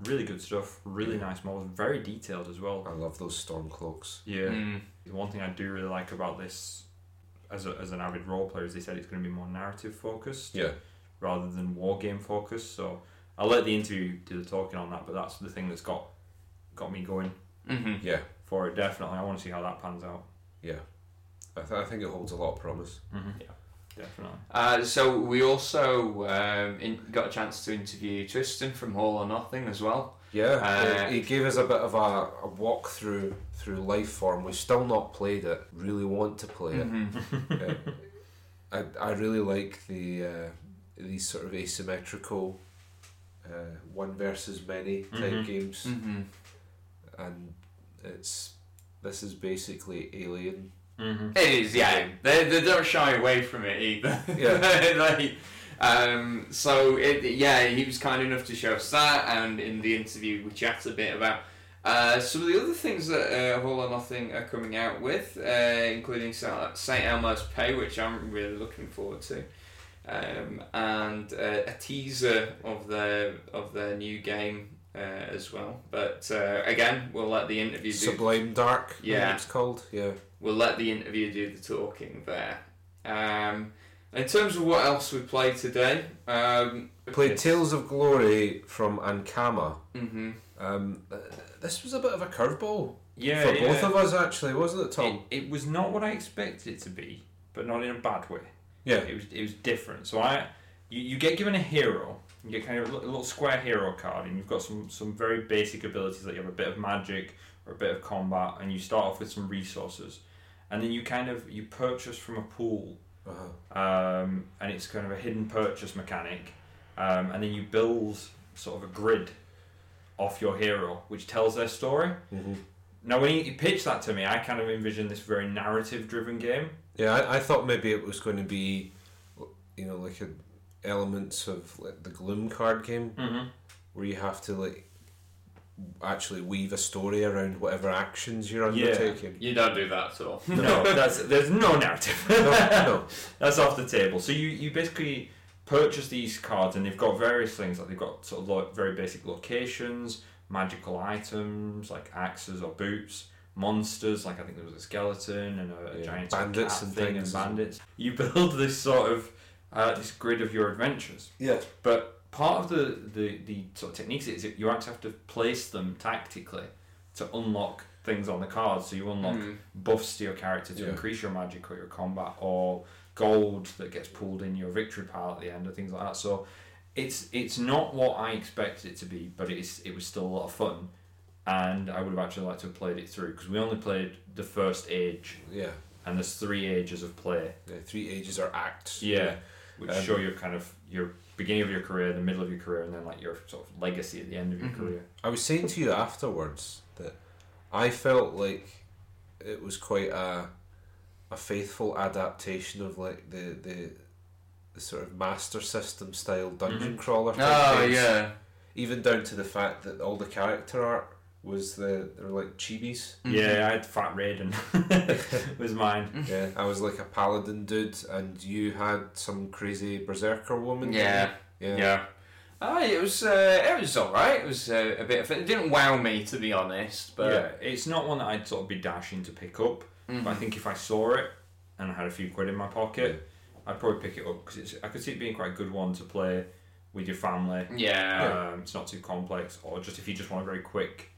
really good stuff. Really Yeah. nice models, very detailed as well. I love those storm cloaks. Yeah, mm, the one thing I do really like about this, as a, as an avid role player, is they said it's going to be more narrative focused Yeah. rather than war game focused. So I'll let the interview do the talking on that, but that's the thing that's got got me going hmm Yeah, for it. Definitely, I want to see how that pans out. yeah. I, th- I think it holds a lot of promise. Mm-hmm. Yeah, definitely. Uh, so we also um, in, got a chance to interview Tristan from Hall or Nothing as well. Yeah, Uh, he he gave us a bit of a, a walk through through life form. We've still not played it. Really want to play it. Mhm. Uh, I, I really like the uh, these sort of asymmetrical uh, one versus many type Mhm. games, Mhm. and it's this is basically Alien. Mm-hmm. It is, yeah. They, they don't shy away from it either. Yeah. like, um, so it, yeah, he was kind enough to show us that, and in the interview we chatted a bit about uh, some of the other things that uh, Hall or Nothing are coming out with, uh, including St Elmo's Pay, which I'm really looking forward to, um, and uh, a teaser of their of their new game uh, as well. But uh, again, we'll let the interview do Sublime Dark. Yeah. it's called. Yeah. we'll let the interview do the talking there. Um, in terms of what else we played today, um, Played Yes. Tales of Glory from Ankama. mhm. Um, this was a bit of a curveball Yeah, for yeah. both of us, actually, wasn't it, Tom? It, it was not what I expected it to be, but not in a bad way. yeah. It was it was different. So I, you, you get given a hero. You get kind of a little, a little square hero card, and you've got some some very basic abilities. Like you have a bit of magic or a bit of combat, and you start off with some resources, and then you kind of you purchase from a pool, Uh-huh. um, and it's kind of a hidden purchase mechanic, um, and then you build sort of a grid off your hero, which tells their story. hmm Now, when you, you pitched that to me, I kind of envisioned this very narrative-driven game. Yeah, I, I thought maybe it was going to be, you know, like a, elements of like the Gloom card game Mm-hmm. where you have to like actually weave a story around whatever actions you're undertaking. Yeah, You don't do that at all. no, that's there's no narrative. No, no. That's off the table. So you, you basically purchase these cards, and they've got various things. Like they've got sort of lo- very basic locations, magical items like axes or boots, monsters like I think there was a skeleton and a, a Yeah, giant bandits and thing things. and bandits. You build this sort of uh, this grid of your adventures. Yeah. But part of the, the, the sort of techniques is that you actually have to place them tactically to unlock things on the cards. So you unlock Mm. buffs to your character to Yeah. increase your magic or your combat, or gold that gets pulled in your victory pile at the end, or things like that. So it's it's not what I expected it to be, but it's it was still a lot of fun, and I would have actually liked to have played it through because we only played the first age, Yeah. and there's three ages of play. The three ages are acts. Yeah, which Um, show your kind of your beginning of your career, the middle of your career, and then like your sort of legacy at the end of your Mhm. career. I was saying to you afterwards that I felt like it was quite a a faithful adaptation of like the the, the sort of master system style dungeon Mhm. crawler. type Oh games. yeah. Even down to the fact that all the character art was the they're like chibis. Mm-hmm. Yeah, I had Fat Raiden was mine. Yeah, I was like a paladin dude, and you had some crazy berserker woman. Yeah. yeah, Yeah. Uh, it was uh, it was all right. It was uh, a bit of it didn't wow me to be honest, but yeah, it's not one that I'd sort of be dashing to pick up. Mhm. But I think if I saw it and I had a few quid in my pocket, I'd probably pick it up because I could see it being quite a good one to play with your family. yeah, Um, it's not too complex, or just if you just want a very quick,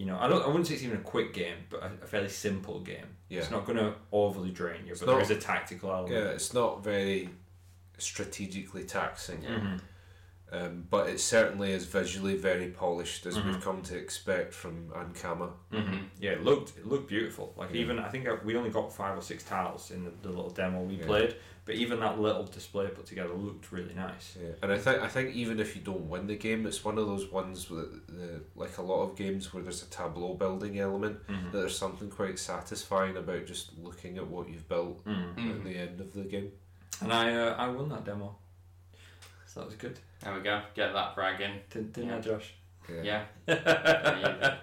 you know, I don't, I wouldn't say it's even a quick game, but a, a fairly simple game. Yeah. It's not going to overly drain you, It's but there not- is a tactical element. yeah. It's not very strategically taxing. Mhm. Um, but it certainly is visually very polished, as Mhm. we've come to expect from Ankama. hmm Yeah, it looked it looked beautiful. Like Yeah. even I think we only got five or six tiles in the, the little demo we Yeah. played, but even that little display put together looked really nice. Yeah. And I think I think even if you don't win the game, it's one of those ones with the like a lot of games where there's a tableau building element. Mhm. That there's something quite satisfying about just looking at what you've built Mm. At the end of the game. And I uh, I won that demo, so that was good. there we go. Get that brag in. Didn't, didn't Yeah. I, Josh? Yeah. There you go.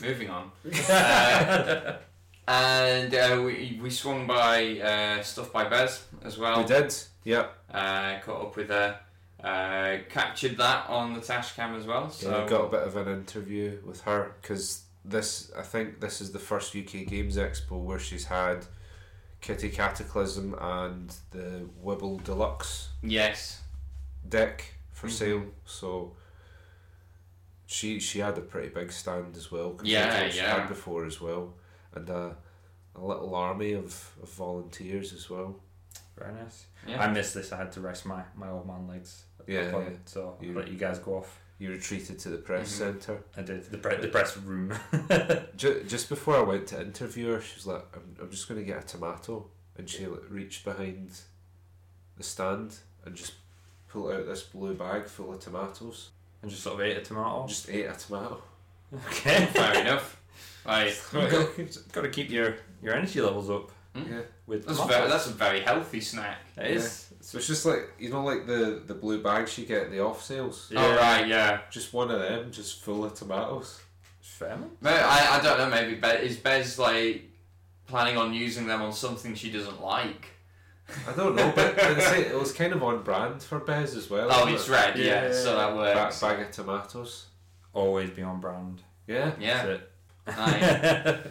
Moving on. Uh, and uh, we we swung by uh, stuff by Bez as well. we did. Yeah. Uh, caught up with her. Uh, captured that on the tash cam as well. So So got a bit of an interview with her because this I think this is the first UK Games Expo where she's had Kitty Cataclysm and the Wibble Deluxe yes. Deck for Mhm. sale. So she she had a pretty big stand as well. compared Yeah, she yeah. had before as well, and a, a little army of, of volunteers as well. Very nice. Yeah. I missed this. I had to rest my, my old man legs. Yeah, Fun, yeah. So I'll You- let you guys go off. You retreated to the press Mhm. centre. I did the pre- the press room. Ju- just before I went to interview her, she was like, "I'm, I'm just going to get a tomato," and she like, reached behind the stand and just pulled out this blue bag full of tomatoes. and just sort of ate a tomato. Just ate a tomato. okay. Fair enough. Right. Got to keep your, your energy levels up hmm? Yeah. with That's, very, that's a very healthy snack. It is. So it's just like you know, like the the blue bags you get at the off sales. Yeah. Oh right, yeah. Just one of them, just full of tomatoes. It's fair. man. But I, I don't know. Maybe Be- is Bez like planning on using them on something she doesn't like? I don't know, but I'd say it was kind of on brand for Bez as well. Oh, wasn't it's it? red. Yeah, Yeah. so that Ba- works. bag of tomatoes. Always be on brand. Yeah. Yeah. Nice.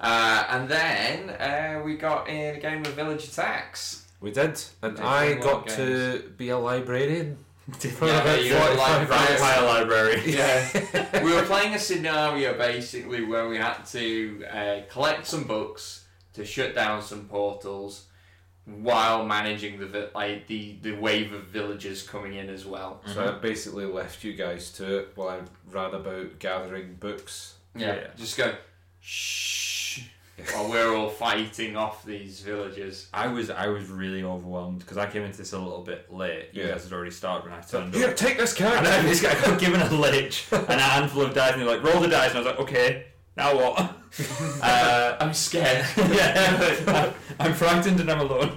Uh, and then uh, we got in a game of Village Attacks. We did, and Did I got more to be a librarian. Yeah, you were 45 librarian. Vampire library. Yeah, we were playing a scenario basically where we had to uh, collect some books to shut down some portals while managing the vi- like the, the wave of villagers coming in as well. So mm-hmm. I basically left you guys to it while I ran about gathering books. Yeah, Yeah. just go shh while we're all fighting off these villagers. I was I was really overwhelmed because I came into this a little bit late. You Yeah. guys had already started when I So, turned here, up. take this And card. then this guy got given a lich and a handful of dice, and they're like, roll the dice. And I was like, okay, now what? uh, I'm scared. yeah, I'm frightened and I'm alone.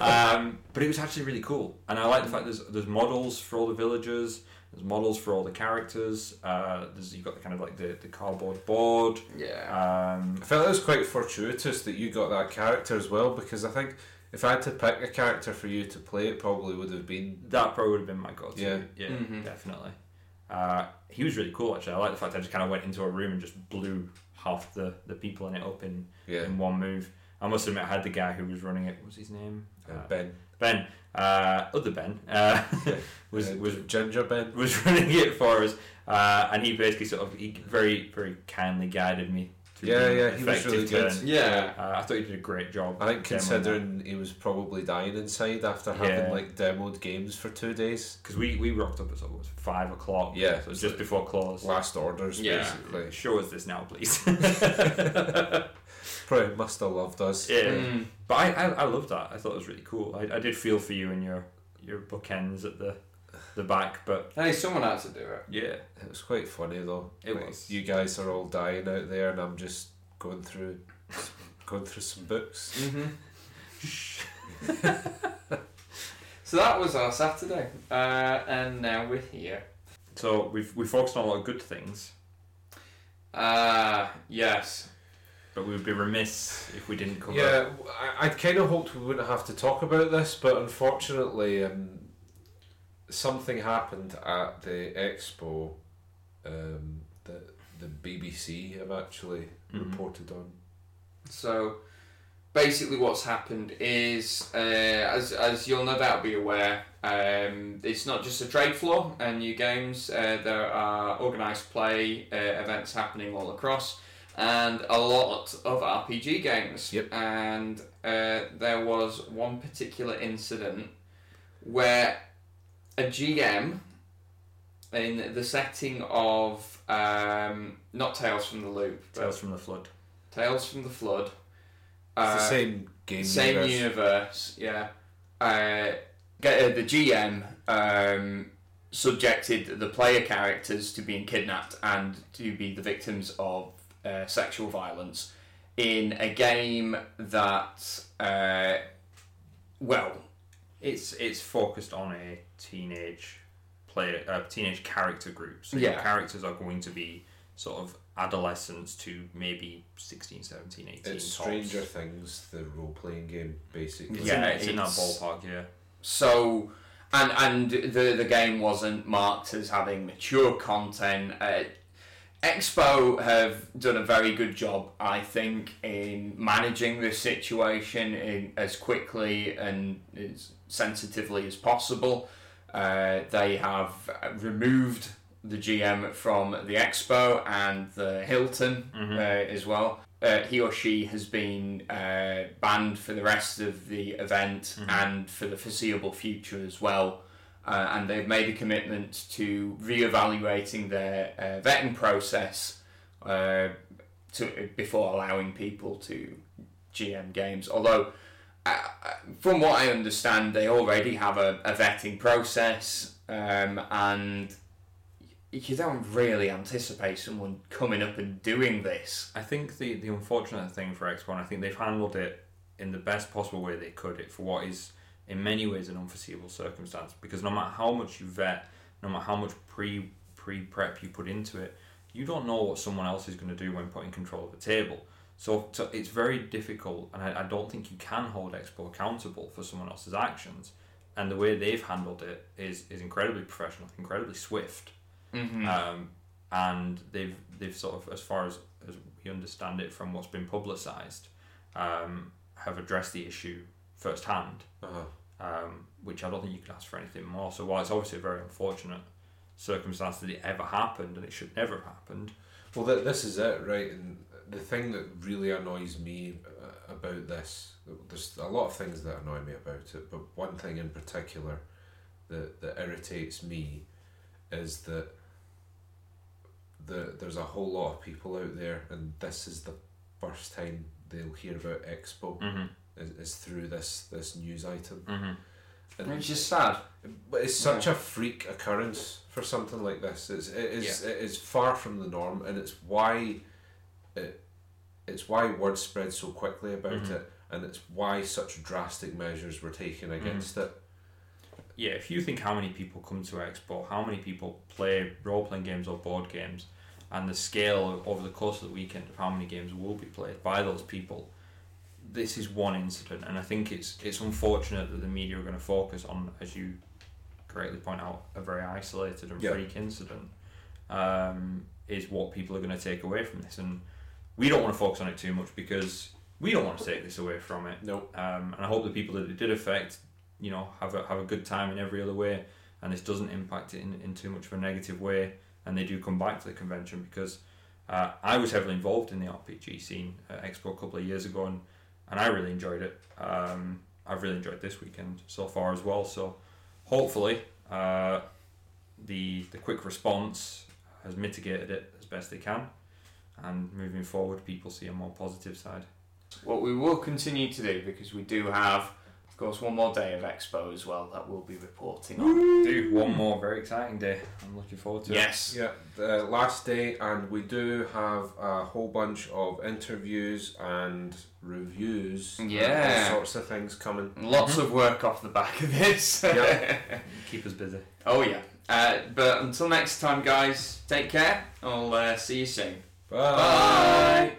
Um, but it was actually really cool, and I like the fact there's there's models for all the villagers. There's models for all the characters. Uh, there's you've got the kind of like the, the cardboard board. yeah. Um, I felt it was quite fortuitous that you got that character as well because I think if I had to pick a character for you to play, it probably would have been. that probably would have been my go-to. Yeah. yeah, Mhm. definitely. Uh, he was really cool actually. I like the fact I just kind of went into a room and just blew half the, the people in it up in, Yeah, in one move. I must admit, I had the guy who was running it. What was his name? uh, Uh, Ben. Ben. Uh, other Ben uh, was Uh, was Ginger Ben. was running it for us, uh, and he basically sort of he very very kindly guided me. Through Yeah, yeah, he was effective really good. turn. Yeah. Uh, I thought he did a great job. I think demoing considering he was probably dying inside after having Yeah. like demoed games for two days. because we, we rocked up at sort of five o'clock. Yeah, so it was it's just like before close. Last orders, Yeah. basically. Show us this now, please. Probably must have loved us. yeah, Mm. but I, I I loved that. I thought it was really cool. I, I did feel for you and your your bookends at the the back, but Hey, someone had to do it. yeah, It was quite funny though. It Like, was. You guys are all dying out there, and I'm just going through, going through some books. Mm-hmm. so that was our Saturday, uh, and now we're here. so we've we focused on a lot of good things, Uh, yes. but we would be remiss if we didn't cover. Yeah, I, I kind of hoped we wouldn't have to talk about this, but unfortunately, um, something happened at the expo um, that the BBC have actually Mhm. reported on. So basically, what's happened is, uh, as, as you'll no doubt be aware, um, it's not just a trade floor and new games. Uh, there are organised play uh, events happening all across, and a lot of RPG games. Yep. And uh, there was one particular incident where a GM in the setting of um, not Tales from the Loop, but Tales from the Flood. Tales from the Flood. It's Uh, the same game. same universe. universe, yeah. Uh, get- uh, the GM um, subjected the player characters to being kidnapped and to be the victims of uh, sexual violence in a game that, uh, well, It's it's focused on a teenage player, uh, teenage character group. So your Yeah. characters are going to be sort of adolescents to maybe 16, 17, 18. It's tops. Stranger Things, the role playing game, basically. Yeah, in, it's in that ballpark. Yeah. So, and and the the game wasn't marked as having mature content. Uh, Expo have done a very good job, I think, in managing this situation in, as quickly and as sensitively as possible. Uh, they have removed the GM from the Expo and the Hilton Mhm. uh, as well. Uh, he or she has been uh, banned for the rest of the event Mhm. and for the foreseeable future as well. Uh, and they've made a commitment to re-evaluating their uh, vetting process uh, to before allowing people to GM games. Although, from what I understand, they already have a, a vetting process, um, and you don't really anticipate someone coming up and doing this. I think the, the unfortunate thing for X1, I think they've handled it in the best possible way they could, it for what is in many ways an unforeseeable circumstance. Because no matter how much you vet, no matter how much pre pre prep you put into it, you don't know what someone else is going to do when putting control of a table. So, so it's very difficult, and I, I don't think you can hold Expo accountable for someone else's actions. And the way they've handled it is, is incredibly professional, incredibly swift Mm-hmm. um, and they've they've sort of as far as, as we understand it from what's been publicised, um, have addressed the issue firsthand, Uh-huh. um, which I don't think you can ask for anything more. So while it's obviously a very unfortunate circumstance that it ever happened and it should never have happened, Well, th- this is it, right? And the thing that really annoys me uh, about this, there's a lot of things that annoy me about it, but one thing in particular that, that irritates me is that the, there's a whole lot of people out there, and this is the first time they'll hear about Expo mm-hmm. is, is through this, this news item. Mm-hmm. And Which is sad. but it's such a freak occurrence for something like this. It's, it is it is far from the norm, and it's why it it's why word spread so quickly about Mhm. it, and it's why such drastic measures were taken against it. yeah, if you think how many people come to Expo, how many people play role playing games or board games, and the scale over the course of the weekend of how many games will be played by those people, this is one incident, and I think it's it's unfortunate that the media are going to focus on, as you correctly point out, a very isolated and Yeah. freak incident. Um, is what people are going to take away from this, and we don't want to focus on it too much because we don't want to take this away from it. No, Um, and I hope the people that it did affect, you know, have a, have a good time in every other way, and this doesn't impact it in, in too much of a negative way, and they do come back to the convention because uh, I was heavily involved in the RPG scene at Expo a couple of years ago, and, and I really enjoyed it. Um, I've really enjoyed this weekend so far as well. So hopefully, uh, the the quick response has mitigated it as best they can, and moving forward, people see a more positive side. What we will continue to do because we do have, of course, one more day of Expo as well that we'll be reporting on. Do one more very exciting day. I'm looking forward to it. Yes. yeah, the last day, and we do have a whole bunch of interviews and reviews, and Yeah. all sorts of things coming. Lots of work off the back of this. Yeah. Keep us busy. oh yeah. Uh, but until next time, guys, take care. I'll uh, see you soon. Bye. Bye.